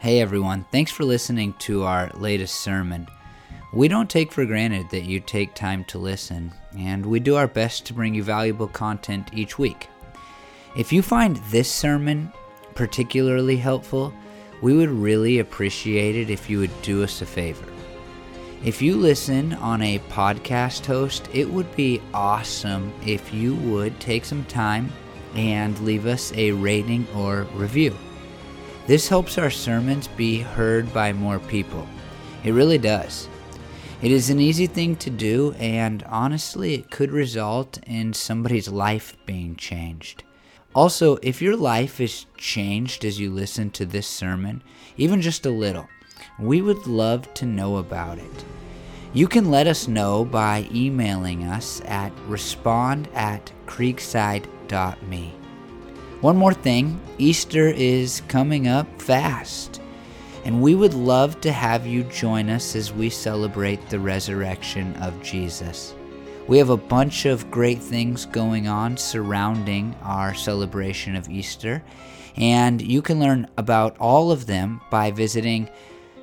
Hey everyone, thanks for listening to our latest sermon. We don't take for granted that you take time to listen, and we do our best to bring you valuable content each week. If you find this sermon particularly helpful, we would really appreciate it if you would do us a favor. If you listen on a podcast host, it would be awesome if you would take some time and leave us a rating or review. This helps our sermons be heard by more people. It really does. It is an easy thing to do, and honestly, it could result in somebody's life being changed. Also, if your life is changed as you listen to this sermon, even just a little, we would love to know about it. You can let us know by emailing us at respond at creekside.me. One more thing Easter is coming up fast, and we would love to have you join us as we celebrate the resurrection of Jesus. We have a bunch of great things going on surrounding our celebration of Easter, and you can learn about all of them by visiting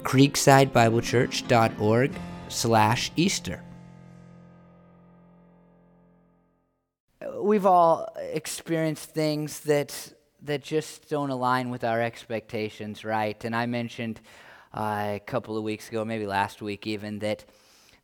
creeksidebiblechurch.org slash Easter. We've all experienced things that that just don't align with our expectations, right? And I mentioned uh, a couple of weeks ago, maybe last week even, that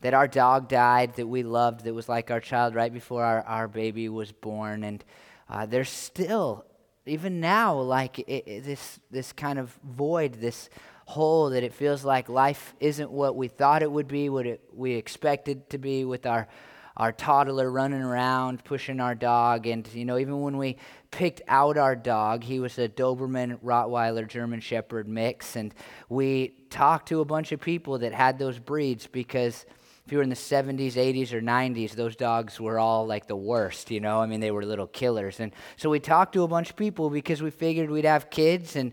that our dog died that we loved, that was like our child right before our, our baby was born. And uh, there's still, even now, like it, it, this, this kind of void, this hole that it feels like life isn't what we thought it would be, what it, we expected to be with our our toddler running around pushing our dog. And, you know, even when we picked out our dog, he was a Doberman Rottweiler German Shepherd mix. And we talked to a bunch of people that had those breeds because if you were in the 70s, 80s, or 90s, those dogs were all like the worst, you know? I mean, they were little killers. And so we talked to a bunch of people because we figured we'd have kids and,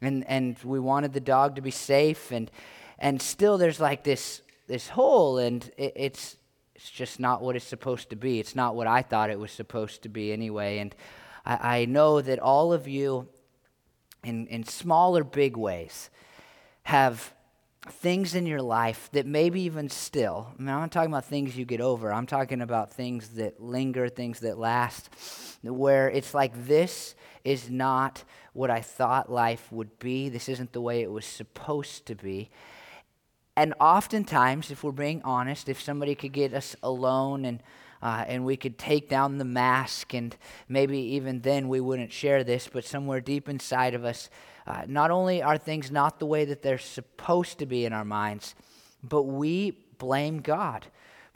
and, and we wanted the dog to be safe. And, and still, there's like this, this hole, and it, it's, it's just not what it's supposed to be. It's not what I thought it was supposed to be anyway. And I, I know that all of you, in, in small or big ways, have things in your life that maybe even still, I mean, I'm not talking about things you get over, I'm talking about things that linger, things that last, where it's like this is not what I thought life would be. This isn't the way it was supposed to be. And oftentimes, if we're being honest, if somebody could get us alone and uh, and we could take down the mask, and maybe even then we wouldn't share this, but somewhere deep inside of us, uh, not only are things not the way that they're supposed to be in our minds, but we blame God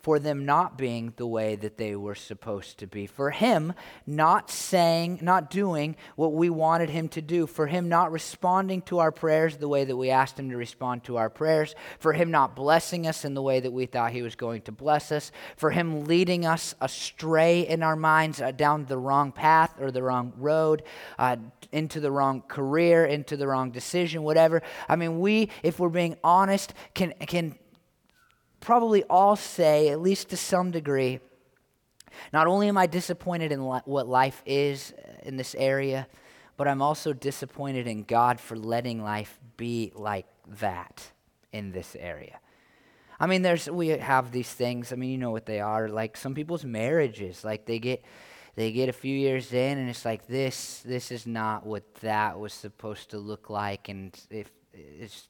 for them not being the way that they were supposed to be, for him not saying, not doing what we wanted him to do, for him not responding to our prayers the way that we asked him to respond to our prayers, for him not blessing us in the way that we thought he was going to bless us, for him leading us astray in our minds uh, down the wrong path or the wrong road, uh, into the wrong career, into the wrong decision, whatever. I mean, we, if we're being honest, can, can probably all say, at least to some degree, not only am I disappointed in li- what life is uh, in this area, but I'm also disappointed in God for letting life be like that in this area. I mean, there's we have these things. I mean, you know what they are. Like some people's marriages, like they get they get a few years in, and it's like this. This is not what that was supposed to look like. And if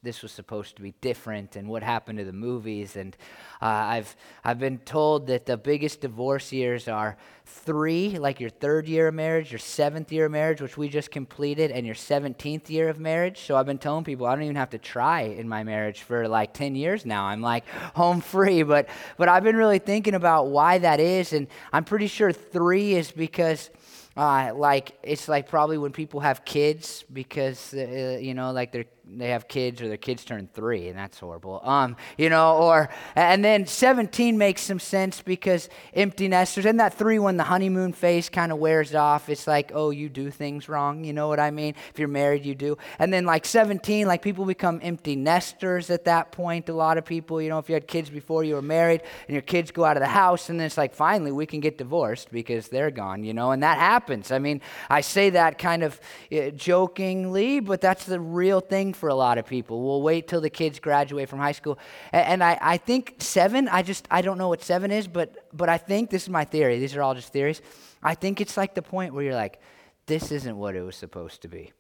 this was supposed to be different and what happened to the movies. And uh, I've, I've been told that the biggest divorce years are three like your third year of marriage your seventh year of marriage which we just completed and your 17th year of marriage. So i've been telling people i don't even have to try in my marriage for like 10 years now. I'm like home free. But but i've been really thinking about why that is. And i'm pretty sure three is because uh, like it's like probably when people have kids because uh, you know like they're they have kids or their kids turn three and that's horrible. Um you know or and then 17 makes some sense because empty nesters and that three when the honeymoon phase kind of wears off it's like oh you do things wrong you know what i mean? If you're married you do. And then like 17 like people become empty nesters at that point a lot of people you know if you had kids before you were married and your kids go out of the house and then it's like finally we can get divorced because they're gone you know? And that happens. I mean, I say that kind of uh, jokingly, but that's the real thing for a lot of people. We'll wait till the kids graduate from high school. And, and I, I think seven, I just, I don't know what seven is, but, but I think this is my theory. These are all just theories. I think it's like the point where you're like, this isn't what it was supposed to be.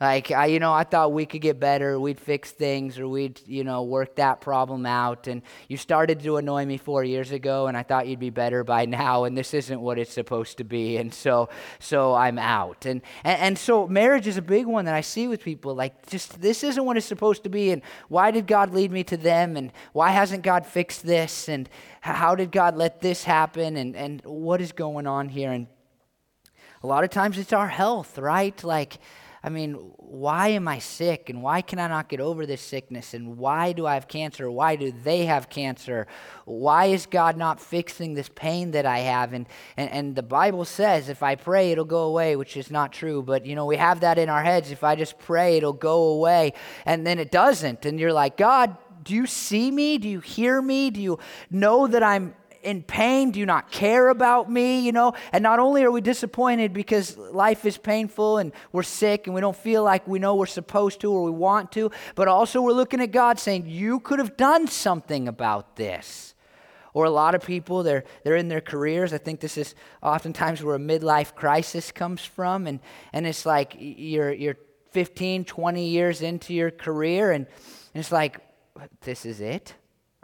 Like, I, you know, I thought we could get better, we'd fix things, or we'd, you know, work that problem out. And you started to annoy me four years ago, and I thought you'd be better by now, and this isn't what it's supposed to be. And so, so I'm out. And, and, and so marriage is a big one that I see with people. Like, just this isn't what it's supposed to be. And why did God lead me to them? And why hasn't God fixed this? And how did God let this happen? And, and what is going on here? And a lot of times it's our health, right? Like, I mean, why am I sick? And why can I not get over this sickness? And why do I have cancer? Why do they have cancer? Why is God not fixing this pain that I have? And, and, and the Bible says if I pray, it'll go away, which is not true. But, you know, we have that in our heads. If I just pray, it'll go away. And then it doesn't. And you're like, God, do you see me? Do you hear me? Do you know that I'm in pain? Do you not care about me? You know, and not only are we disappointed because life is painful and we're sick and we don't feel like we know we're supposed to or we want to, but also we're looking at God saying, You could have done something about this. Or a lot of people, they're, they're in their careers. I think this is oftentimes where a midlife crisis comes from. And, and it's like you're, you're 15, 20 years into your career, and, and it's like, this is it?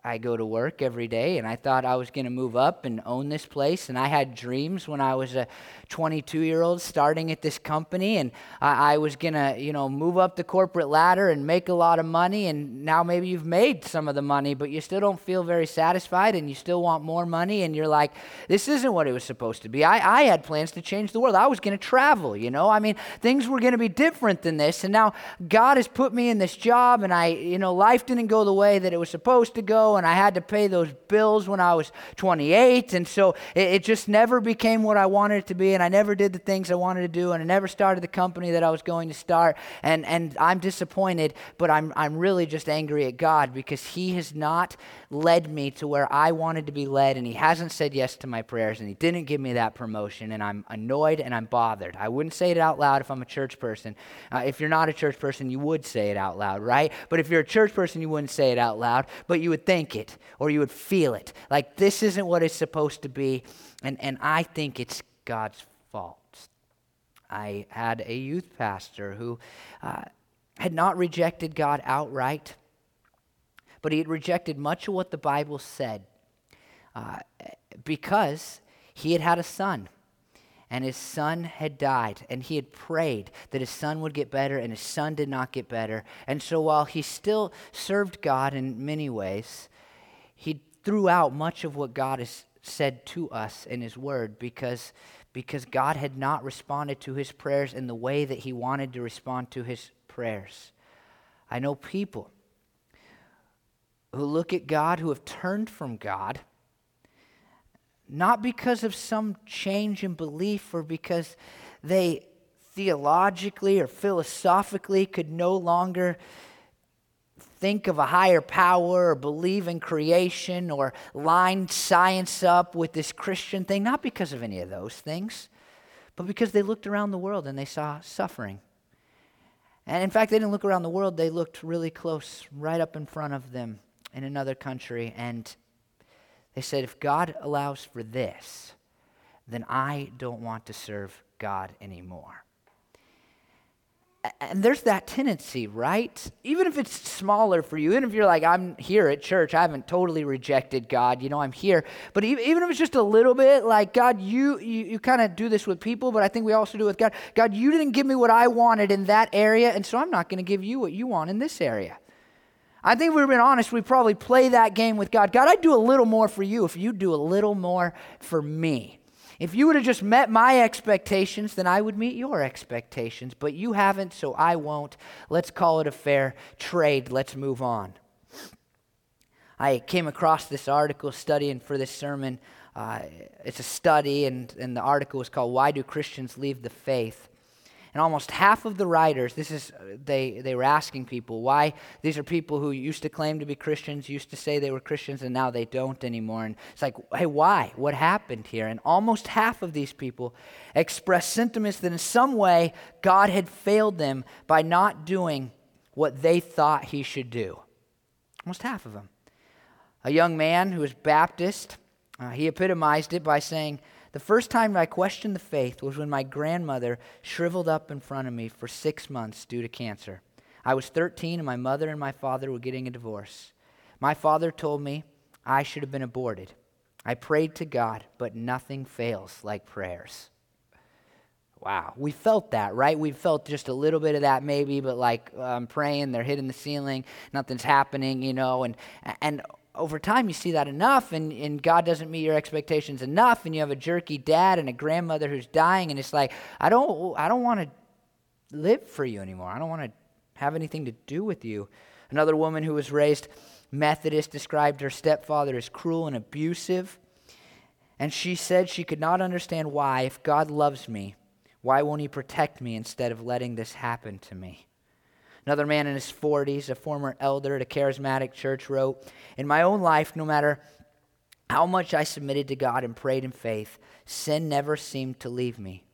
I go to work every day, and I thought I was going to move up and own this place. And I had dreams when I was a 22 year old starting at this company, and I, I was going to, you know, move up the corporate ladder and make a lot of money. And now maybe you've made some of the money, but you still don't feel very satisfied, and you still want more money. And you're like, this isn't what it was supposed to be. I, I had plans to change the world. I was going to travel, you know. I mean, things were going to be different than this. And now God has put me in this job, and I, you know, life didn't go the way that it was supposed to go and I had to pay those bills when I was 28. And so it, it, just never became what I wanted it to be. And I never did the things I wanted to do. And I never started the company that I was going to start. And, and I'm disappointed, but I'm, I'm really just angry at God because He has not led me to where I wanted to be led. And He hasn't said yes to my prayers. And He didn't give me that promotion. And I'm annoyed and I'm bothered. I wouldn't say it out loud if I'm a church person. Uh, if you're not a church person, you would say it out loud, right? But if you're a church person, you wouldn't say it out loud, but you would think think it or you would feel it. Like this isn't what it's supposed to be. And, and I think it's God's fault. I had a youth pastor who uh, had not rejected God outright, but he had rejected much of what the Bible said uh, because he had had a son and his son had died, and he had prayed that his son would get better, and his son did not get better. And so while he still served God in many ways, he threw out much of what God has said to us in his word because, because God had not responded to his prayers in the way that he wanted to respond to his prayers. I know people who look at God who have turned from God not because of some change in belief or because they theologically or philosophically could no longer think of a higher power or believe in creation or line science up with this Christian thing, not because of any of those things, but because they looked around the world and they saw suffering. And in fact, they didn't look around the world, they looked really close, right up in front of them in another country, and they said, if God allows for this, then I don't want to serve God anymore. And there's that tendency, right? Even if it's smaller for you, even if you're like, I'm here at church, I haven't totally rejected God, you know, I'm here. But even if it's just a little bit, like, God, you, you, you kind of do this with people, but I think we also do it with God. God, you didn't give me what I wanted in that area, and so I'm not going to give you what you want in this area. I think if we've been honest, we probably play that game with God. God, I'd do a little more for you if you do a little more for me. If you would have just met my expectations, then I would meet your expectations. But you haven't, so I won't. Let's call it a fair trade. Let's move on. I came across this article studying for this sermon. Uh, it's a study, and, and the article is called Why Do Christians Leave the Faith? And almost half of the writers, this is they they were asking people why these are people who used to claim to be Christians, used to say they were Christians, and now they don't anymore. And it's like, hey, why? What happened here? And almost half of these people expressed sentiments that in some way God had failed them by not doing what they thought he should do. Almost half of them. A young man who was Baptist, uh, he epitomized it by saying, the first time I questioned the faith was when my grandmother shriveled up in front of me for six months due to cancer. I was 13 and my mother and my father were getting a divorce. My father told me I should have been aborted. I prayed to God, but nothing fails like prayers. Wow, we felt that, right? We felt just a little bit of that maybe, but like I'm um, praying, they're hitting the ceiling, nothing's happening, you know, and and over time you see that enough and, and god doesn't meet your expectations enough and you have a jerky dad and a grandmother who's dying and it's like i don't i don't want to live for you anymore. I don't want to have anything to do with you. Another woman who was raised methodist described her stepfather as cruel and abusive and she said she could not understand why if god loves me why won't he protect me instead of letting this happen to me Another man in his 40s, a former elder at a charismatic church, wrote In my own life, no matter how much I submitted to God and prayed in faith, sin never seemed to leave me.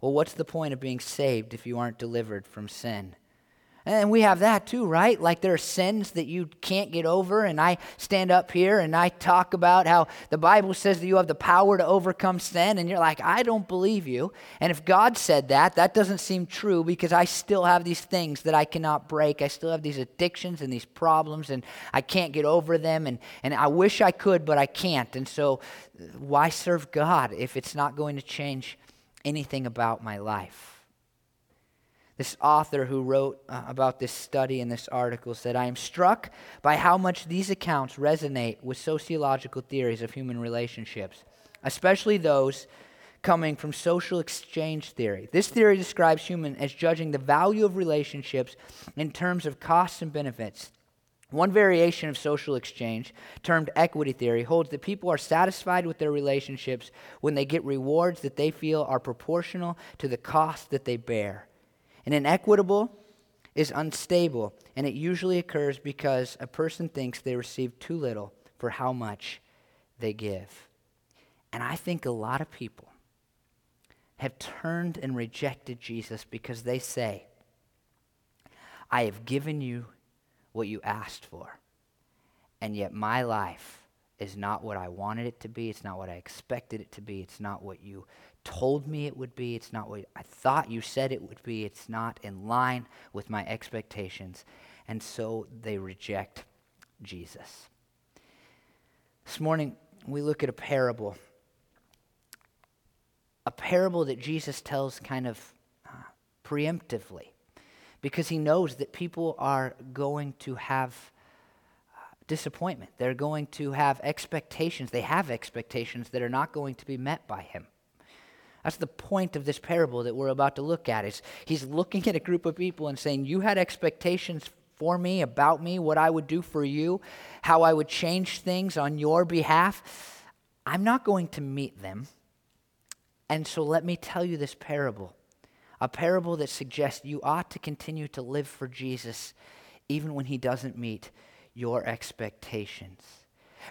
Well, what's the point of being saved if you aren't delivered from sin? And we have that too, right? Like there are sins that you can't get over. And I stand up here and I talk about how the Bible says that you have the power to overcome sin. And you're like, I don't believe you. And if God said that, that doesn't seem true because I still have these things that I cannot break. I still have these addictions and these problems and I can't get over them. And, and I wish I could, but I can't. And so why serve God if it's not going to change anything about my life? This author who wrote uh, about this study in this article said, I am struck by how much these accounts resonate with sociological theories of human relationships, especially those coming from social exchange theory. This theory describes human as judging the value of relationships in terms of costs and benefits. One variation of social exchange, termed equity theory, holds that people are satisfied with their relationships when they get rewards that they feel are proportional to the cost that they bear. And inequitable is unstable, and it usually occurs because a person thinks they receive too little for how much they give. And I think a lot of people have turned and rejected Jesus because they say, I have given you what you asked for, and yet my life is not what I wanted it to be. It's not what I expected it to be. It's not what you told me it would be. It's not what I thought you said it would be. It's not in line with my expectations. And so they reject Jesus. This morning, we look at a parable. A parable that Jesus tells kind of uh, preemptively because he knows that people are going to have uh, disappointment. They're going to have expectations. They have expectations that are not going to be met by him. That's the point of this parable that we're about to look at. Is he's looking at a group of people and saying, "You had expectations for me, about me, what I would do for you, how I would change things on your behalf. I'm not going to meet them. And so let me tell you this parable a parable that suggests you ought to continue to live for Jesus even when he doesn't meet your expectations.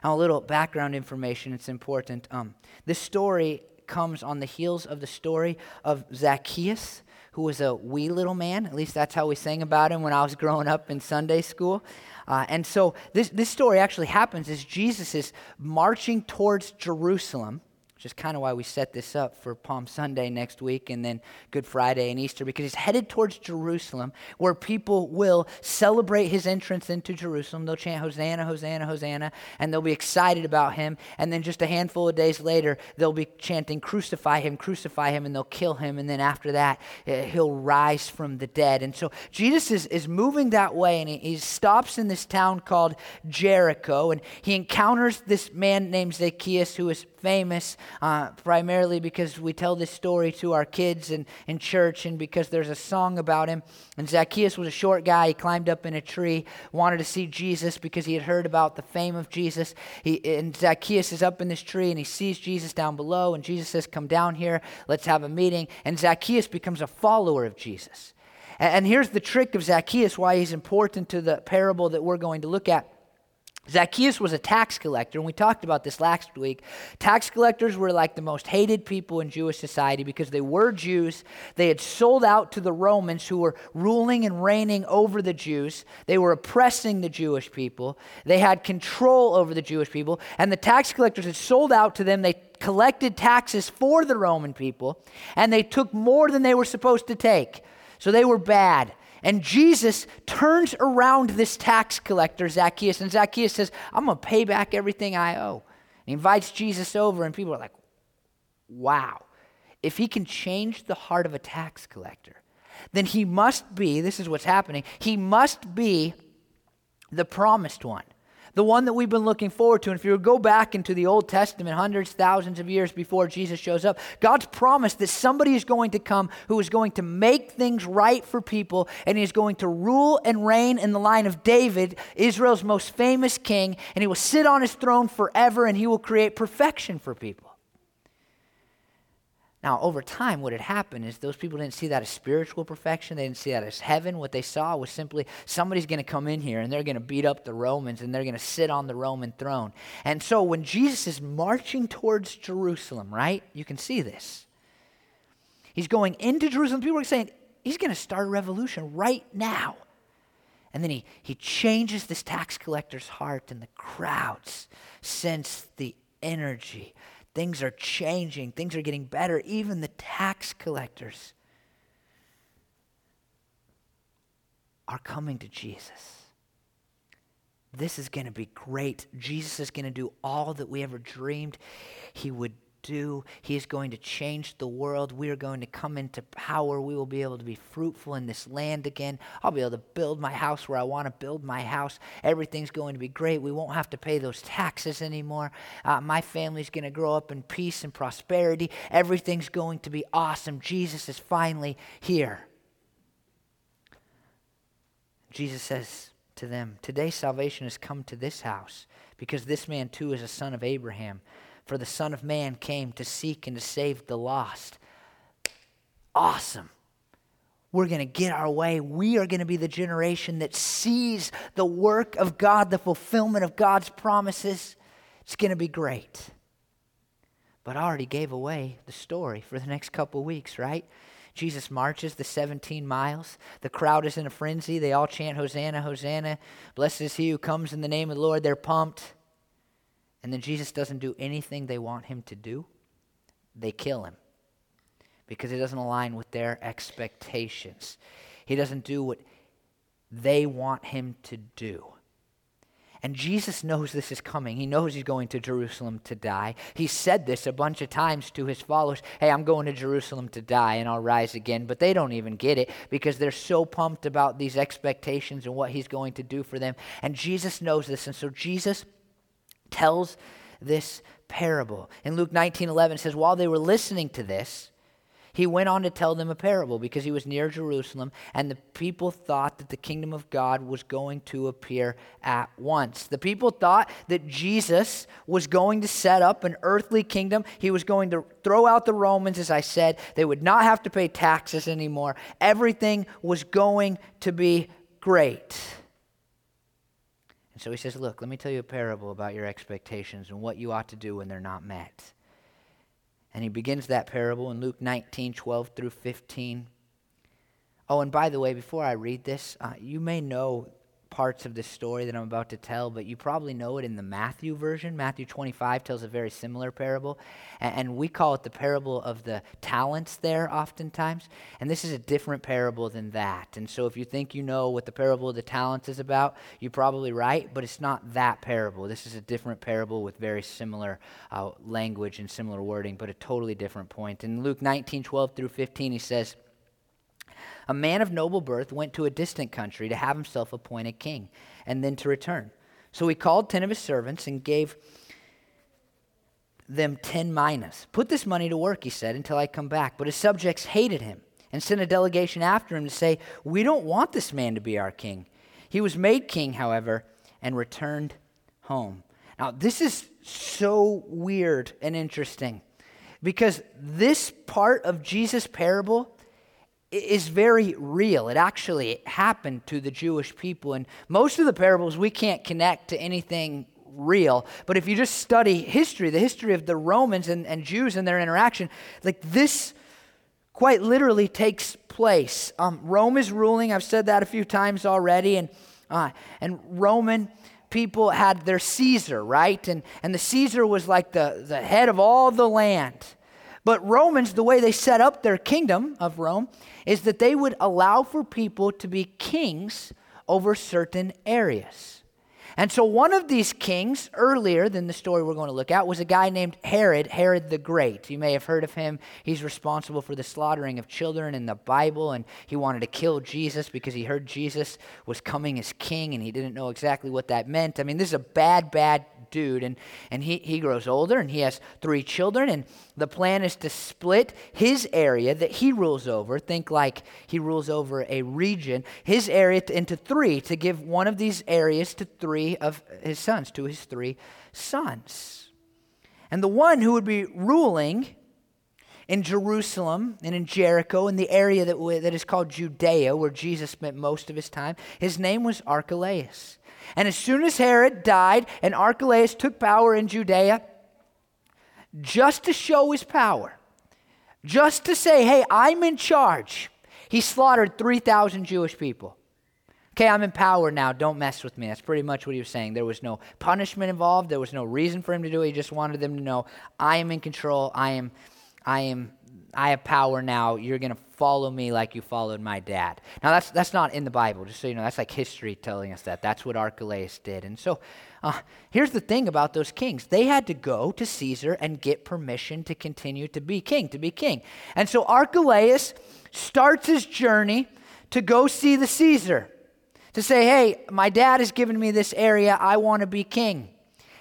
Now, a little background information, it's important. Um, this story comes on the heels of the story of Zacchaeus, who was a wee little man. At least that's how we sang about him when I was growing up in Sunday school. Uh, and so this, this story actually happens as Jesus is marching towards Jerusalem which is kind of why we set this up for Palm Sunday next week and then Good Friday and Easter, because he's headed towards Jerusalem, where people will celebrate his entrance into Jerusalem. They'll chant Hosanna, Hosanna, Hosanna, and they'll be excited about him. And then just a handful of days later, they'll be chanting, Crucify him, crucify him, and they'll kill him. And then after that, eh, he'll rise from the dead. And so Jesus is, is moving that way, and he, he stops in this town called Jericho, and he encounters this man named Zacchaeus who is famous uh, primarily because we tell this story to our kids in, in church and because there's a song about him. And Zacchaeus was a short guy. He climbed up in a tree, wanted to see Jesus because he had heard about the fame of Jesus. He, and Zacchaeus is up in this tree and he sees Jesus down below. And Jesus says, Come down here, let's have a meeting. And Zacchaeus becomes a follower of Jesus. And, and here's the trick of Zacchaeus, why he's important to the parable that we're going to look at. Zacchaeus was a tax collector, and we talked about this last week. Tax collectors were like the most hated people in Jewish society because they were Jews. They had sold out to the Romans who were ruling and reigning over the Jews. They were oppressing the Jewish people. They had control over the Jewish people, and the tax collectors had sold out to them. They collected taxes for the Roman people, and they took more than they were supposed to take. So they were bad. And Jesus turns around this tax collector, Zacchaeus, and Zacchaeus says, I'm going to pay back everything I owe. And he invites Jesus over, and people are like, wow. If he can change the heart of a tax collector, then he must be, this is what's happening, he must be the promised one the one that we've been looking forward to. And if you go back into the Old Testament, hundreds, thousands of years before Jesus shows up, God's promised that somebody is going to come who is going to make things right for people and is going to rule and reign in the line of David, Israel's most famous king, and he will sit on his throne forever and he will create perfection for people. Now, over time, what had happened is those people didn't see that as spiritual perfection. They didn't see that as heaven. What they saw was simply somebody's going to come in here and they're going to beat up the Romans and they're going to sit on the Roman throne. And so when Jesus is marching towards Jerusalem, right, you can see this. He's going into Jerusalem. People are saying, he's going to start a revolution right now. And then he, he changes this tax collector's heart, and the crowds sense the energy Things are changing, things are getting better. Even the tax collectors are coming to Jesus. This is going to be great. Jesus is going to do all that we ever dreamed he would do. He is going to change the world. We are going to come into power. We will be able to be fruitful in this land again. I'll be able to build my house where I want to build my house. Everything's going to be great. We won't have to pay those taxes anymore. Uh, my family's going to grow up in peace and prosperity. Everything's going to be awesome. Jesus is finally here. Jesus says to them, Today salvation has come to this house because this man too is a son of Abraham. For the Son of Man came to seek and to save the lost. Awesome. We're going to get our way. We are going to be the generation that sees the work of God, the fulfillment of God's promises. It's going to be great. But I already gave away the story for the next couple weeks, right? Jesus marches the 17 miles. The crowd is in a frenzy. They all chant, Hosanna, Hosanna. Blessed is he who comes in the name of the Lord. They're pumped. And then Jesus doesn't do anything they want him to do, they kill him because it doesn't align with their expectations. He doesn't do what they want him to do. And Jesus knows this is coming. He knows he's going to Jerusalem to die. He said this a bunch of times to his followers Hey, I'm going to Jerusalem to die and I'll rise again. But they don't even get it because they're so pumped about these expectations and what he's going to do for them. And Jesus knows this. And so Jesus tells this parable. In Luke 19 11, it says, While they were listening to this, he went on to tell them a parable because he was near Jerusalem, and the people thought that the kingdom of God was going to appear at once. The people thought that Jesus was going to set up an earthly kingdom. He was going to throw out the Romans, as I said. They would not have to pay taxes anymore. Everything was going to be great. And so he says, Look, let me tell you a parable about your expectations and what you ought to do when they're not met. And he begins that parable in Luke 19 12 through 15. Oh, and by the way, before I read this, uh, you may know parts of this story that I'm about to tell, but you probably know it in the Matthew version. Matthew 25 tells a very similar parable, and, and, we call it the parable of the talents there oftentimes. And this is a different parable than that. And so if you think you know what the parable of the talents is about, you're probably right, but it's not that parable. This is a different parable with very similar uh, language and similar wording, but a totally different point. In Luke 19 12 through 15, he says, a man of noble birth went to a distant country to have himself appointed king and then to return. So he called ten of his servants and gave them 10 minas. Put this money to work, he said, until I come back. But his subjects hated him and sent a delegation after him to say, We don't want this man to be our king. He was made king, however, and returned home. Now, this is so weird and interesting because this part of Jesus' parable is very real. It actually happened to the Jewish people. And most of the parables we can't connect to anything real. But if you just study history, the history of the Romans and, and Jews and their interaction, like this quite literally takes place. Um, Rome is ruling. I've said that a few times already. And, uh, and Roman people had their Caesar, right? And, and the Caesar was like the, the head of all the land. But Romans, the way they set up their kingdom of Rome, is that they would allow for people to be kings over certain areas. And so, one of these kings, earlier than the story we're going to look at, was a guy named Herod, Herod the Great. You may have heard of him. He's responsible for the slaughtering of children in the Bible, and he wanted to kill Jesus because he heard Jesus was coming as king, and he didn't know exactly what that meant. I mean, this is a bad, bad dude. And, and he, he grows older and he has three children. And the plan is to split his area that he rules over. Think like he rules over a region, his area into three, to give one of these areas to three of his sons, to his three sons. And the one who would be ruling in Jerusalem and in Jericho, in the area that, that is called Judea, where Jesus spent most of his time, his name was Archelaus. And as soon as Herod died and Archelaus took power in Judea, just to show his power, just to say, hey, I'm in charge, he slaughtered 3,000 Jewish people. Okay, I'm in power now. Don't mess with me. That's pretty much what he was saying. There was no punishment involved. There was no reason for him to do it. He just wanted them to know, I am in control. I am, I am I have power now. You're going to follow me like you followed my dad. Now, that's, that's not in the Bible, just so you know. That's like history telling us that. That's what Archelaus did. And so uh, here's the thing about those kings they had to go to Caesar and get permission to continue to be king, to be king. And so Archelaus starts his journey to go see the Caesar, to say, hey, my dad has given me this area. I want to be king.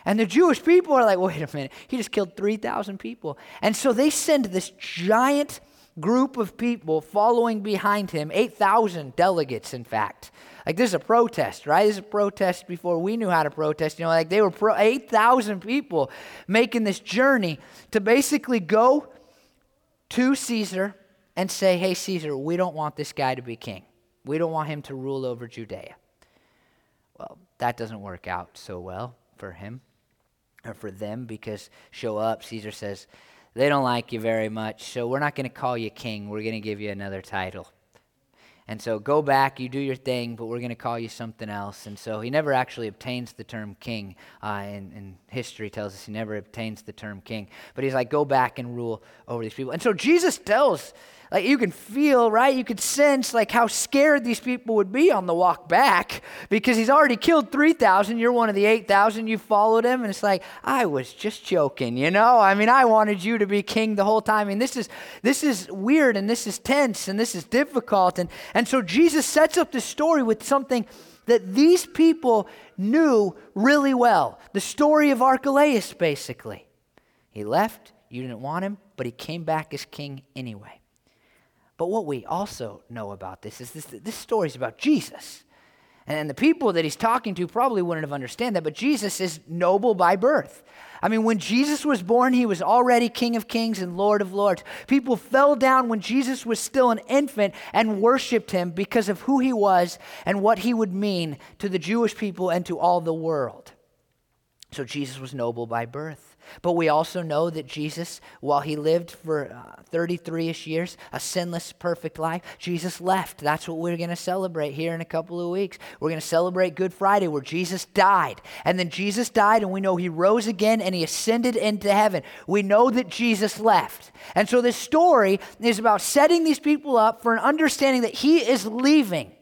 And the Jewish people are like, wait a minute, he just killed 3,000 people. And so they send this giant group of people following behind him, 8,000 delegates, in fact. Like, this is a protest, right? This is a protest before we knew how to protest. You know, like they were pro- 8,000 people making this journey to basically go to Caesar and say, hey, Caesar, we don't want this guy to be king. We don't want him to rule over Judea. Well, that doesn't work out so well for him or for them because show up, Caesar says, they don't like you very much, so we're not going to call you king. We're going to give you another title. And so go back, you do your thing, but we're going to call you something else. And so he never actually obtains the term king. Uh, and, and history tells us he never obtains the term king. But he's like, go back and rule over these people. And so Jesus tells like you can feel, right? You could sense like how scared these people would be on the walk back because he's already killed 3,000. You're one of the 8,000. You followed him. And it's like, I was just joking, you know? I mean, I wanted you to be king the whole time. I mean, this is, this is weird and this is tense and this is difficult. And, and so Jesus sets up the story with something that these people knew really well. The story of Archelaus, basically. He left, you didn't want him, but he came back as king anyway. But what we also know about this is this, this story is about Jesus. And the people that he's talking to probably wouldn't have understood that, but Jesus is noble by birth. I mean, when Jesus was born, he was already King of Kings and Lord of Lords. People fell down when Jesus was still an infant and worshiped him because of who he was and what he would mean to the Jewish people and to all the world. So Jesus was noble by birth. But we also know that Jesus, while he lived for 33 uh, ish years, a sinless, perfect life, Jesus left. That's what we're going to celebrate here in a couple of weeks. We're going to celebrate Good Friday where Jesus died. And then Jesus died, and we know he rose again and he ascended into heaven. We know that Jesus left. And so this story is about setting these people up for an understanding that he is leaving.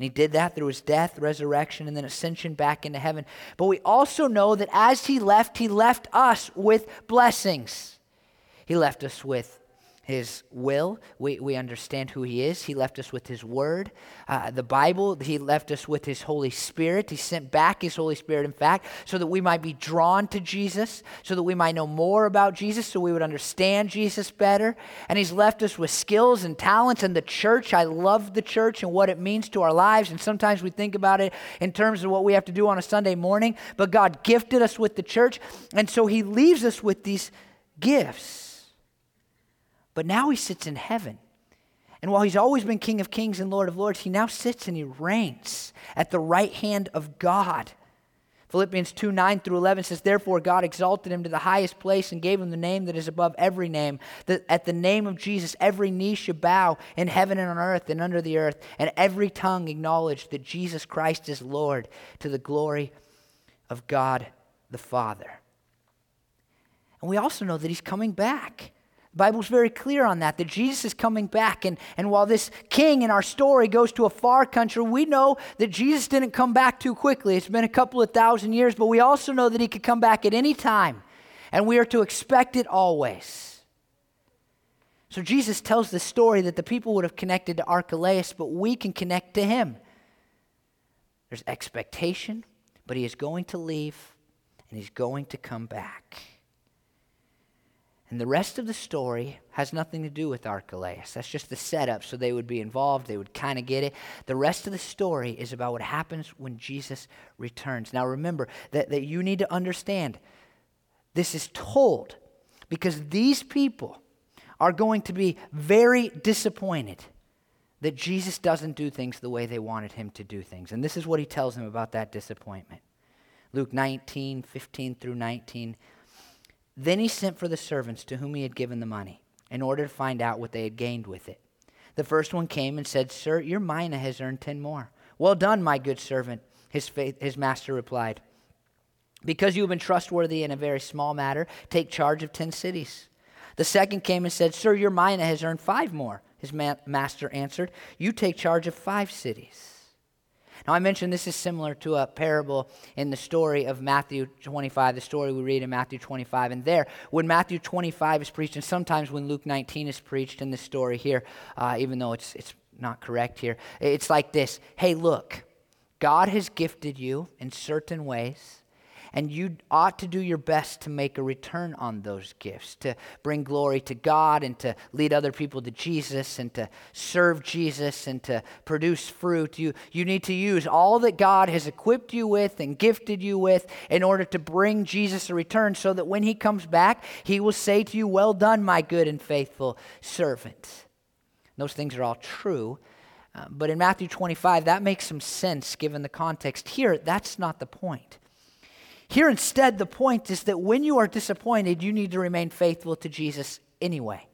And he did that through his death, resurrection, and then ascension back into heaven. But we also know that as he left, he left us with blessings. He left us with his will. We, we understand who he is. He left us with his word. Uh, the Bible, he left us with his Holy Spirit. He sent back his Holy Spirit, in fact, so that we might be drawn to Jesus, so that we might know more about Jesus, so we would understand Jesus better. And he's left us with skills and talents. And the church, I love the church and what it means to our lives. And sometimes we think about it in terms of what we have to do on a Sunday morning, but God gifted us with the church. And so he leaves us with these gifts. But now he sits in heaven. And while he's always been King of Kings and Lord of Lords, he now sits and he reigns at the right hand of God. Philippians 2 9 through 11 says, Therefore, God exalted him to the highest place and gave him the name that is above every name. That at the name of Jesus, every knee should bow in heaven and on earth and under the earth, and every tongue acknowledge that Jesus Christ is Lord to the glory of God the Father. And we also know that he's coming back. The Bible's very clear on that, that Jesus is coming back. And, and while this king in our story goes to a far country, we know that Jesus didn't come back too quickly. It's been a couple of thousand years, but we also know that he could come back at any time. And we are to expect it always. So Jesus tells the story that the people would have connected to Archelaus, but we can connect to him. There's expectation, but he is going to leave and he's going to come back. And the rest of the story has nothing to do with Archelaus. That's just the setup so they would be involved, they would kind of get it. The rest of the story is about what happens when Jesus returns. Now remember that, that you need to understand this is told because these people are going to be very disappointed that Jesus doesn't do things the way they wanted him to do things. And this is what he tells them about that disappointment. Luke 19, 15 through 19. Then he sent for the servants to whom he had given the money in order to find out what they had gained with it. The first one came and said, Sir, your mina has earned ten more. Well done, my good servant, his, faith, his master replied. Because you have been trustworthy in a very small matter, take charge of ten cities. The second came and said, Sir, your mina has earned five more. His ma- master answered, You take charge of five cities. Now, I mentioned this is similar to a parable in the story of Matthew 25, the story we read in Matthew 25. And there, when Matthew 25 is preached, and sometimes when Luke 19 is preached in this story here, uh, even though it's, it's not correct here, it's like this Hey, look, God has gifted you in certain ways and you ought to do your best to make a return on those gifts, to bring glory to God and to lead other people to Jesus and to serve Jesus and to produce fruit. You, you need to use all that God has equipped you with and gifted you with in order to bring Jesus a return so that when he comes back, he will say to you, Well done, my good and faithful servant. Those things are all true. Uh, but in Matthew 25, that makes some sense given the context. Here, that's not the point. Here, instead, the point is that when you are disappointed, you need to remain faithful to Jesus anyway.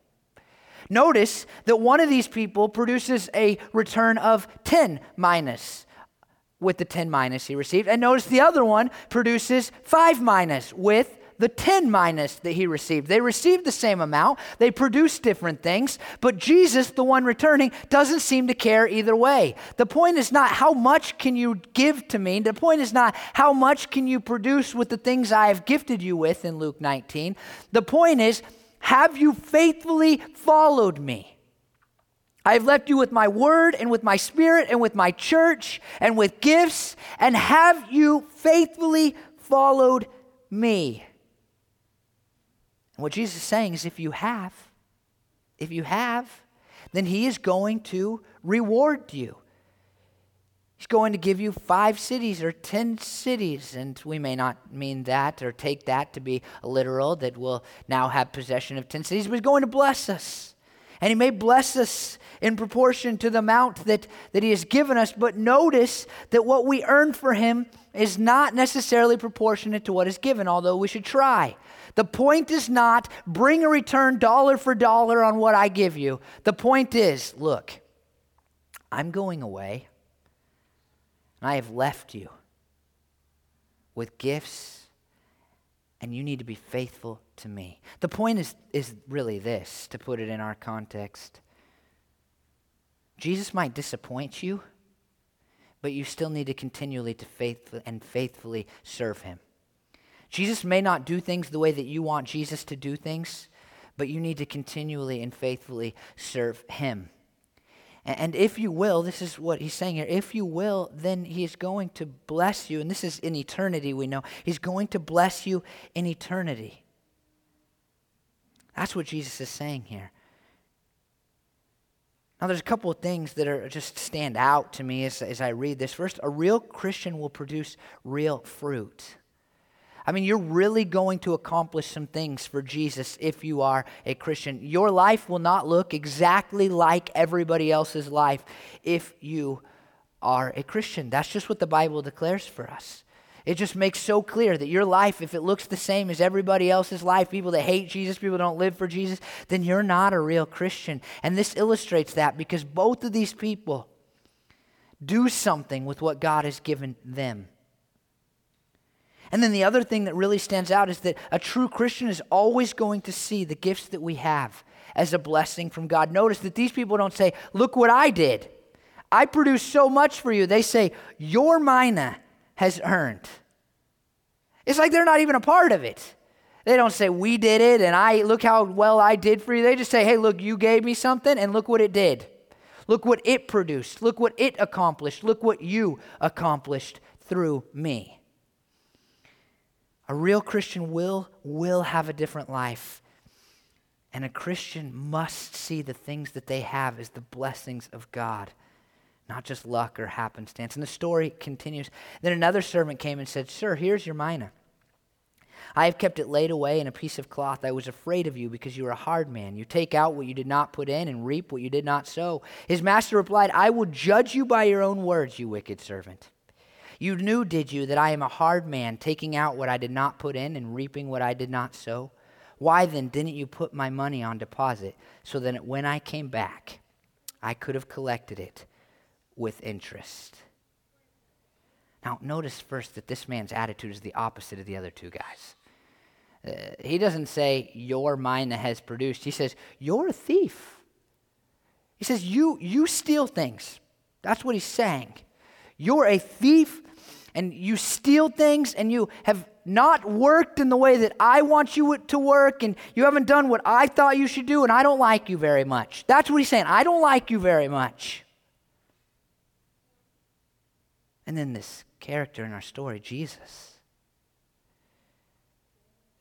Notice that one of these people produces a return of 10 minas with the 10 minas he received. And notice the other one produces 5 minas with the 10 minas that he received. They received the same amount, they produced different things, but Jesus, the one returning, doesn't seem to care either way. The point is not how much can you give to me, the point is not how much can you produce with the things I have gifted you with in Luke 19. The point is, have you faithfully followed me? I have left you with my word and with my spirit and with my church and with gifts. And have you faithfully followed me? And what Jesus is saying is if you have, if you have, then he is going to reward you. He's going to give you five cities or ten cities, and we may not mean that or take that to be literal, that we'll now have possession of ten cities, but he's going to bless us. And he may bless us in proportion to the amount that, that he has given us, but notice that what we earn for him is not necessarily proportionate to what is given, although we should try. The point is not bring a return dollar for dollar on what I give you. The point is look, I'm going away, and I have left you with gifts, and you need to be faithful to me. The point is, is really this, to put it in our context. Jesus might disappoint you, but you still need to continually to faith and faithfully serve him. Jesus may not do things the way that you want Jesus to do things, but you need to continually and faithfully serve Him. And if you will, this is what he's saying here, if you will, then he is going to bless you. And this is in eternity, we know. He's going to bless you in eternity. That's what Jesus is saying here. Now, there's a couple of things that are just stand out to me as, as I read this. First, a real Christian will produce real fruit. I mean, you're really going to accomplish some things for Jesus if you are a Christian. Your life will not look exactly like everybody else's life if you are a Christian. That's just what the Bible declares for us. It just makes so clear that your life, if it looks the same as everybody else's life, people that hate Jesus, people don't live for Jesus, then you're not a real Christian. And this illustrates that because both of these people do something with what God has given them. And then the other thing that really stands out is that a true Christian is always going to see the gifts that we have as a blessing from God. Notice that these people don't say, Look what I did. I produced so much for you. They say, Your mina has earned. It's like they're not even a part of it. They don't say, We did it and I look how well I did for you. They just say, Hey, look, you gave me something and look what it did. Look what it produced. Look what it accomplished. Look what you accomplished through me. A real Christian will will have a different life. And a Christian must see the things that they have as the blessings of God, not just luck or happenstance. And the story continues. Then another servant came and said, Sir, here's your mina. I have kept it laid away in a piece of cloth. I was afraid of you because you are a hard man. You take out what you did not put in and reap what you did not sow. His master replied, I will judge you by your own words, you wicked servant. You knew, did you, that I am a hard man, taking out what I did not put in and reaping what I did not sow? Why then didn't you put my money on deposit so that when I came back, I could have collected it with interest? Now, notice first that this man's attitude is the opposite of the other two guys. Uh, he doesn't say, Your mina has produced. He says, You're a thief. He says, You, you steal things. That's what he's saying. You're a thief and you steal things and you have not worked in the way that I want you to work and you haven't done what I thought you should do and I don't like you very much. That's what he's saying. I don't like you very much. And then this character in our story, Jesus,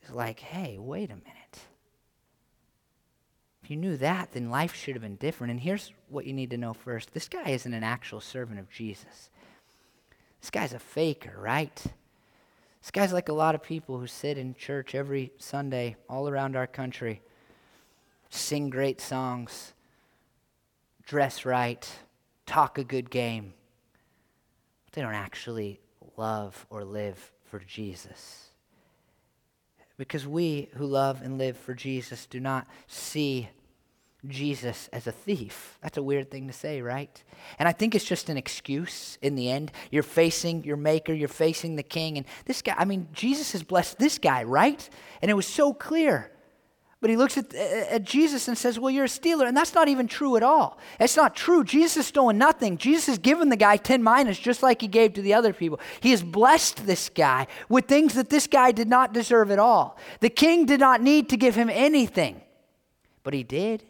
is like, hey, wait a minute. If you knew that, then life should have been different. And here's what you need to know first this guy isn't an actual servant of Jesus. This guy's a faker, right? This guy's like a lot of people who sit in church every Sunday all around our country, sing great songs, dress right, talk a good game. But they don't actually love or live for Jesus. Because we who love and live for Jesus do not see Jesus as a thief. That's a weird thing to say, right? And I think it's just an excuse in the end. You're facing your maker, you're facing the king, and this guy, I mean, Jesus has blessed this guy, right? And it was so clear. But he looks at, at Jesus and says, Well, you're a stealer. And that's not even true at all. It's not true. Jesus is stolen nothing. Jesus has given the guy 10 minas, just like he gave to the other people. He has blessed this guy with things that this guy did not deserve at all. The king did not need to give him anything, but he did.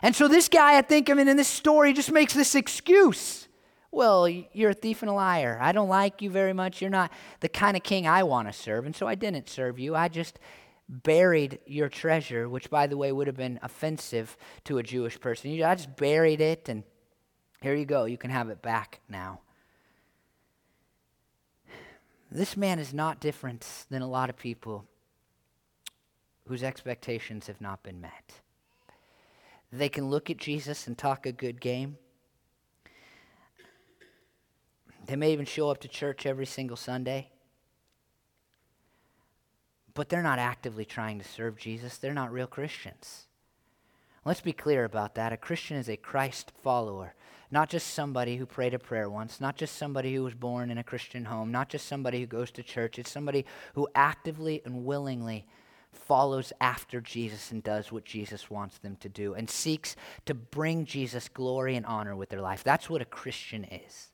And so this guy, I think, I mean, in this story, just makes this excuse. Well, you're a thief and a liar. I don't like you very much. You're not the kind of king I want to serve. And so I didn't serve you. I just buried your treasure, which, by the way, would have been offensive to a Jewish person. I just buried it, and here you go. You can have it back now. This man is not different than a lot of people whose expectations have not been met. They can look at Jesus and talk a good game. They may even show up to church every single Sunday. But they're not actively trying to serve Jesus. They're not real Christians. Let's be clear about that. A Christian is a Christ follower, not just somebody who prayed a prayer once, not just somebody who was born in a Christian home, not just somebody who goes to church. It's somebody who actively and willingly follows after Jesus and does what Jesus wants them to do and seeks to bring Jesus glory and honor with their life. That's what a Christian is.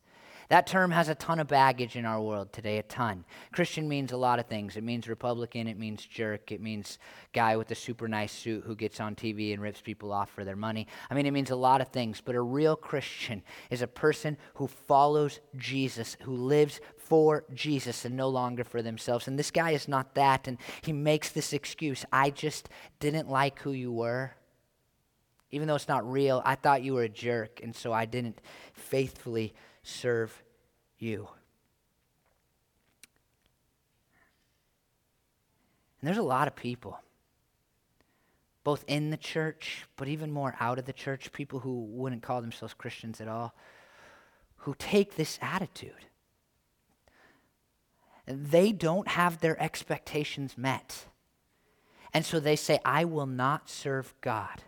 That term has a ton of baggage in our world today, a ton. Christian means a lot of things. It means Republican, it means jerk, it means guy with a super nice suit who gets on TV and rips people off for their money. I mean, it means a lot of things, but a real Christian is a person who follows Jesus, who lives for Jesus and no longer for themselves. And this guy is not that, and he makes this excuse I just didn't like who you were. Even though it's not real, I thought you were a jerk, and so I didn't faithfully serve you. And there's a lot of people, both in the church, but even more out of the church, people who wouldn't call themselves Christians at all, who take this attitude. They don't have their expectations met. And so they say, I will not serve God.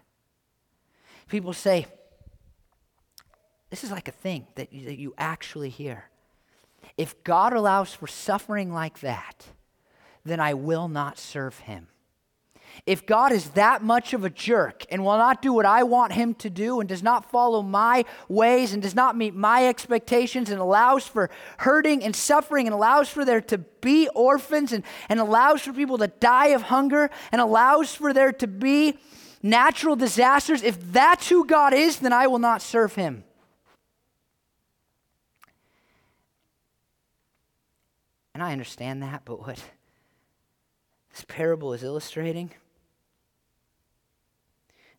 People say, this is like a thing that you, that you actually hear. If God allows for suffering like that, then I will not serve him. If God is that much of a jerk and will not do what I want him to do and does not follow my ways and does not meet my expectations and allows for hurting and suffering and allows for there to be orphans and, and allows for people to die of hunger and allows for there to be natural disasters, if that's who God is, then I will not serve him. And I understand that, but what this parable is illustrating,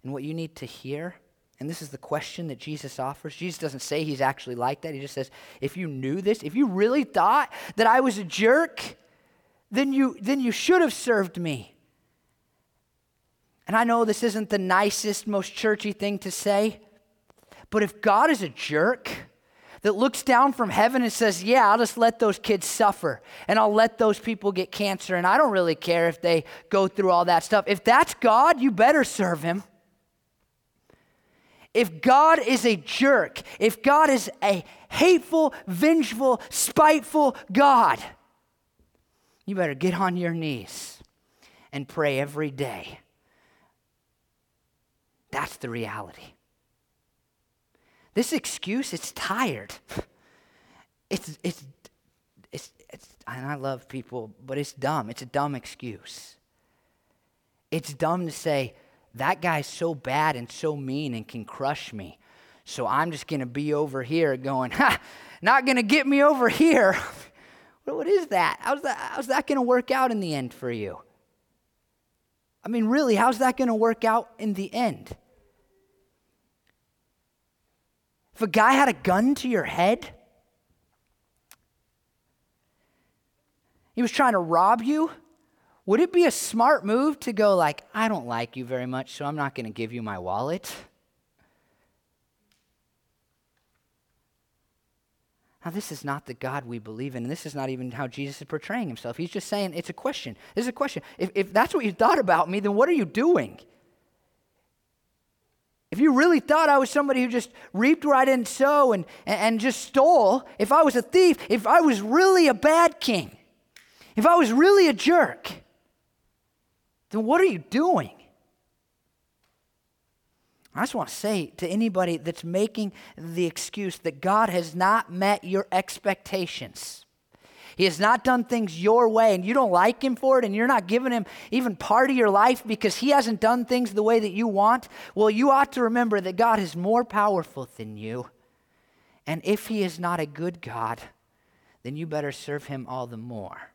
and what you need to hear, and this is the question that Jesus offers. Jesus doesn't say he's actually like that. He just says, if you knew this, if you really thought that I was a jerk, then you, then you should have served me. And I know this isn't the nicest, most churchy thing to say, but if God is a jerk, that looks down from heaven and says, Yeah, I'll just let those kids suffer and I'll let those people get cancer and I don't really care if they go through all that stuff. If that's God, you better serve him. If God is a jerk, if God is a hateful, vengeful, spiteful God, you better get on your knees and pray every day. That's the reality. This excuse, it's tired. It's, it's, it's, it's, and I love people, but it's dumb. It's a dumb excuse. It's dumb to say, that guy's so bad and so mean and can crush me. So I'm just going to be over here going, ha, not going to get me over here. what is that? How's that, how's that going to work out in the end for you? I mean, really, how's that going to work out in the end? If a guy had a gun to your head, he was trying to rob you, would it be a smart move to go like, I don't like you very much, so I'm not going to give you my wallet? Now, this is not the God we believe in, and this is not even how Jesus is portraying himself. He's just saying it's a question. This is a question. If, if that's what you thought about me, then what are you doing? If you really thought I was somebody who just reaped where I didn't sow and, and just stole, if I was a thief, if I was really a bad king, if I was really a jerk, then what are you doing? I just want to say to anybody that's making the excuse that God has not met your expectations he has not done things your way, and you don't like him for it, and you're not giving him even part of your life because he hasn't done things the way that you want. Well, you ought to remember that God is more powerful than you. And if he is not a good God, then you better serve him all the more.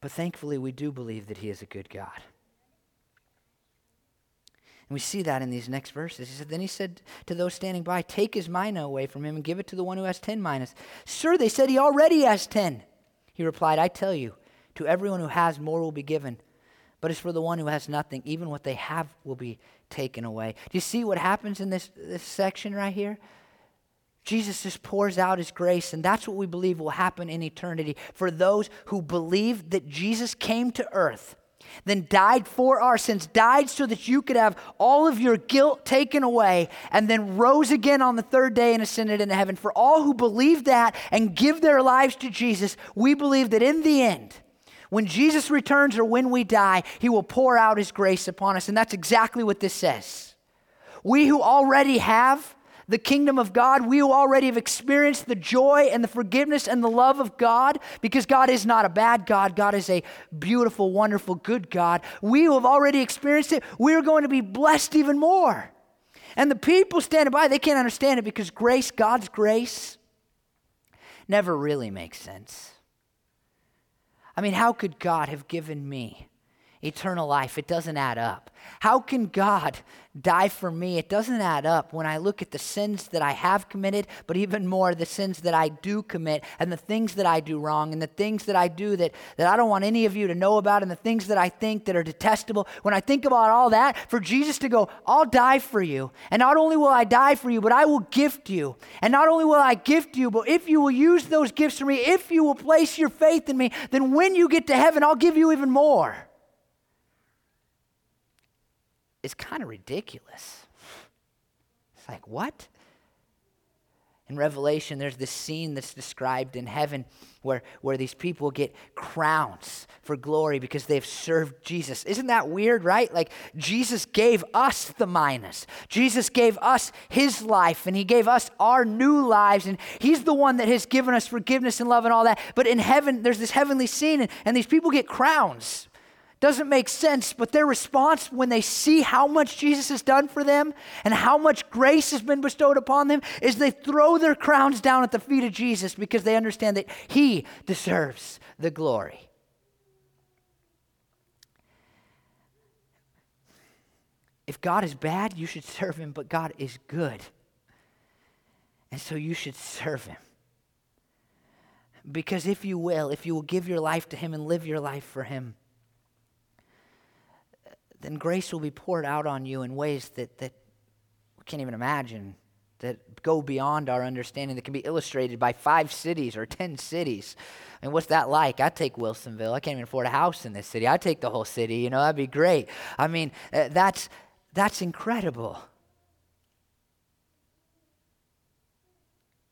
But thankfully, we do believe that he is a good God. We see that in these next verses. He said, Then he said to those standing by, Take his mina away from him and give it to the one who has ten minas. Sir, they said he already has ten. He replied, I tell you, to everyone who has more will be given. But as for the one who has nothing, even what they have will be taken away. Do you see what happens in this, this section right here? Jesus just pours out his grace, and that's what we believe will happen in eternity for those who believe that Jesus came to earth then died for our sins, died so that you could have all of your guilt taken away, and then rose again on the third day and ascended into heaven. For all who believe that and give their lives to Jesus, we believe that in the end, when Jesus returns or when we die, he will pour out his grace upon us. And that's exactly what this says. We who already have, the kingdom of God, we who already have experienced the joy and the forgiveness and the love of God because God is not a bad God. God is a beautiful, wonderful, good God. We who have already experienced it. We're going to be blessed even more. And the people standing by, they can't understand it because grace, God's grace, never really makes sense. I mean, how could God have given me eternal life? It doesn't add up. How can God die for me? It doesn't add up when I look at the sins that I have committed, but even more the sins that I do commit and the things that I do wrong and the things that I do that, that I don't want any of you to know about and the things that I think that are detestable. When I think about all that, for Jesus to go, I'll die for you. And not only will I die for you, but I will gift you. And not only will I gift you, but if you will use those gifts for me, if you will place your faith in me, then when you get to heaven, I'll give you even more is kind of ridiculous. It's like, what? In Revelation, there's this scene that's described in heaven where, where these people get crowns for glory because they've served Jesus. Isn't that weird, right? Like, Jesus gave us the minas. Jesus gave us his life, and he gave us our new lives, and he's the one that has given us forgiveness and love and all that. But in heaven, there's this heavenly scene, and, and these people get crowns doesn't make sense, but their response when they see how much Jesus has done for them and how much grace has been bestowed upon them is they throw their crowns down at the feet of Jesus because they understand that he deserves the glory. If God is bad, you should serve him, but God is good. And so you should serve him. Because if you will, if you will give your life to him and live your life for him, then grace will be poured out on you in ways that, that we can't even imagine, that go beyond our understanding, that can be illustrated by five cities or ten cities. I mean, what's that like? I take Wilsonville. I can't even afford a house in this city. I take the whole city. You know, that'd be great. I mean, uh, that's that's incredible.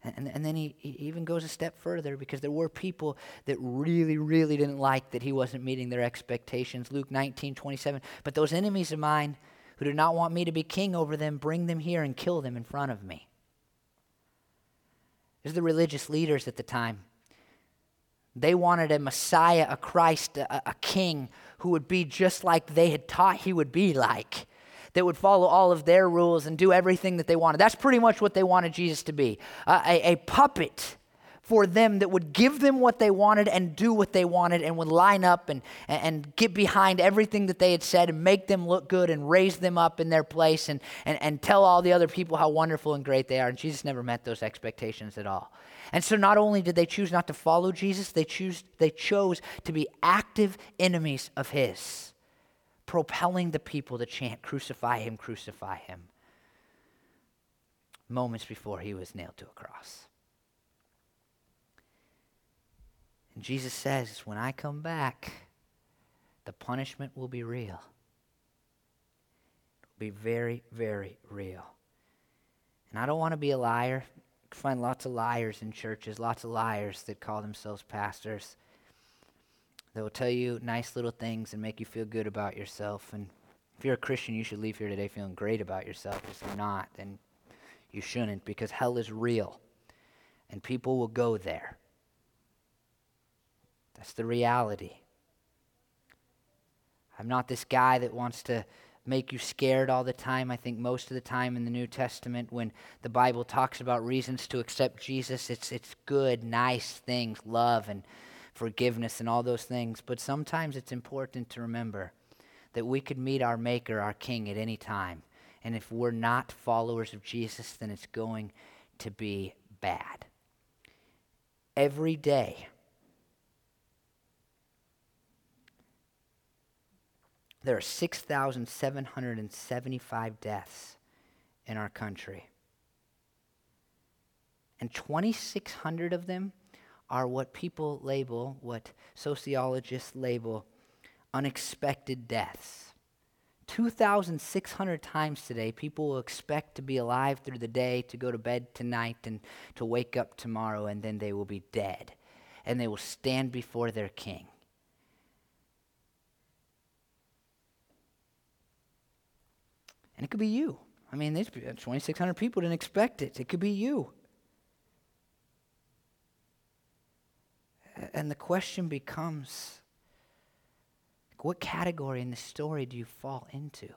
And, and then he, he even goes a step further because there were people that really, really didn't like that he wasn't meeting their expectations. Luke 19, 27. But those enemies of mine who do not want me to be king over them, bring them here and kill them in front of me. These are the religious leaders at the time. They wanted a Messiah, a Christ, a, a king who would be just like they had taught he would be like that would follow all of their rules and do everything that they wanted. That's pretty much what they wanted Jesus to be uh, a, a puppet for them that would give them what they wanted and do what they wanted and would line up and, and get behind everything that they had said and make them look good and raise them up in their place and, and, and tell all the other people how wonderful and great they are. And Jesus never met those expectations at all. And so not only did they choose not to follow Jesus, they, choose, they chose to be active enemies of his propelling the people to chant, Crucify him, crucify him, moments before he was nailed to a cross. And Jesus says, When I come back, the punishment will be real. It will be very, very real. And I don't want to be a liar. You find lots of liars in churches, lots of liars that call themselves pastors. They will tell you nice little things and make you feel good about yourself. And if you're a Christian, you should leave here today feeling great about yourself. If you're not, then you shouldn't because hell is real and people will go there. That's the reality. I'm not this guy that wants to make you scared all the time. I think most of the time in the New Testament, when the Bible talks about reasons to accept Jesus, it's, it's good, nice things, love, and forgiveness and all those things. But sometimes it's important to remember that we could meet our Maker, our King, at any time. And if we're not followers of Jesus, then it's going to be bad. Every day, there are 6,775 deaths in our country. And 2,600 of them are what people label, what sociologists label, unexpected deaths. 2,600 times today, people will expect to be alive through the day, to go to bed tonight, and to wake up tomorrow, and then they will be dead. And they will stand before their king. And it could be you. I mean, these 2,600 people didn't expect it. It could be you. And the question becomes what category in the story do you fall into?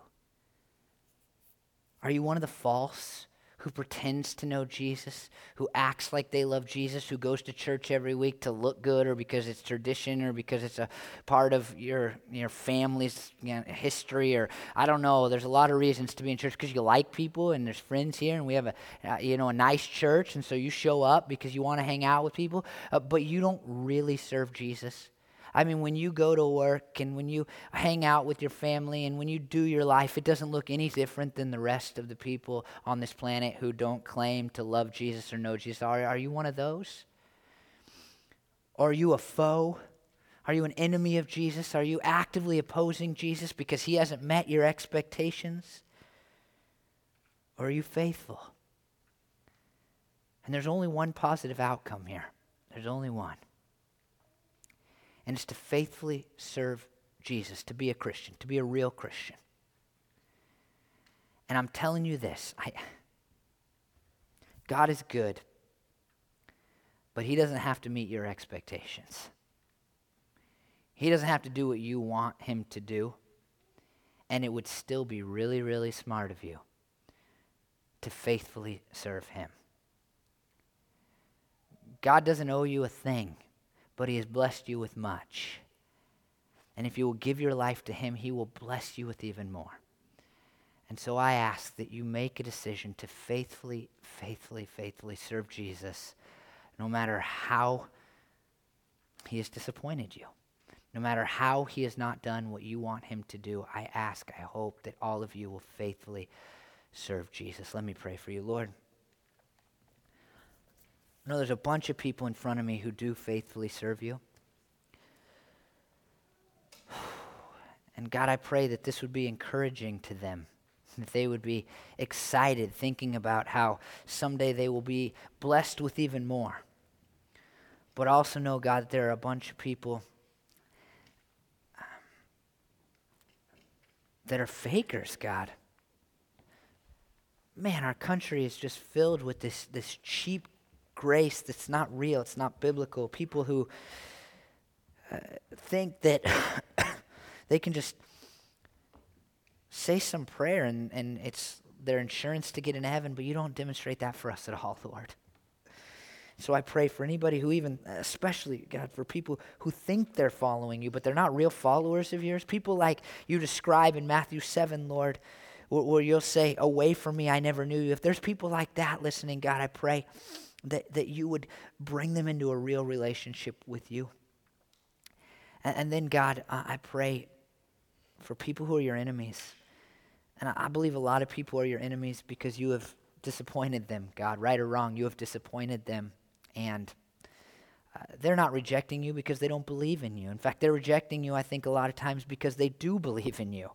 Are you one of the false who pretends to know Jesus, who acts like they love Jesus, who goes to church every week to look good or because it's tradition or because it's a part of your your family's you know, history or I don't know. There's a lot of reasons to be in church because you like people and there's friends here and we have a uh, you know a nice church and so you show up because you want to hang out with people, uh, but you don't really serve Jesus. I mean, when you go to work and when you hang out with your family and when you do your life, it doesn't look any different than the rest of the people on this planet who don't claim to love Jesus or know Jesus. Are, are you one of those? Or are you a foe? Are you an enemy of Jesus? Are you actively opposing Jesus because he hasn't met your expectations? Or are you faithful? And there's only one positive outcome here. There's only one and it's to faithfully serve Jesus, to be a Christian, to be a real Christian. And I'm telling you this I, God is good, but He doesn't have to meet your expectations. He doesn't have to do what you want Him to do. And it would still be really, really smart of you to faithfully serve Him. God doesn't owe you a thing but He has blessed you with much. And if you will give your life to Him, He will bless you with even more. And so I ask that you make a decision to faithfully, faithfully, faithfully serve Jesus, no matter how He has disappointed you. No matter how He has not done what you want Him to do, I ask, I hope that all of you will faithfully serve Jesus. Let me pray for you, Lord. I know there's a bunch of people in front of me who do faithfully serve you. And God, I pray that this would be encouraging to them, that they would be excited thinking about how someday they will be blessed with even more. But also know, God, that there are a bunch of people um, that are fakers, God. Man, our country is just filled with this, this cheap grace that's not real, it's not biblical. People who uh, think that they can just say some prayer and, and it's their insurance to get into heaven, but you don't demonstrate that for us at all, Lord. So I pray for anybody who even, especially, God, for people who think they're following you, but they're not real followers of yours. People like you describe in Matthew 7, Lord, where, where you'll say, Away from me, I never knew you. If there's people like that listening, God, I pray that, that you would bring them into a real relationship with you. And, and then, God, uh, I pray for people who are your enemies. And I, I believe a lot of people are your enemies because you have disappointed them, God, right or wrong, you have disappointed them. And uh, they're not rejecting you because they don't believe in you. In fact, they're rejecting you, I think, a lot of times because they do believe in you.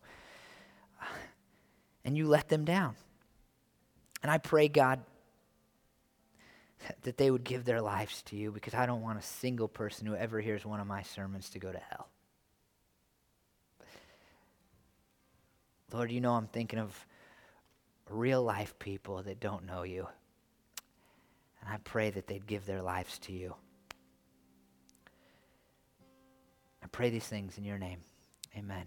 And you let them down. And I pray, God, that they would give their lives to you because I don't want a single person who ever hears one of my sermons to go to hell. Lord, you know I'm thinking of real life people that don't know you. And I pray that they'd give their lives to you. I pray these things in your name. Amen.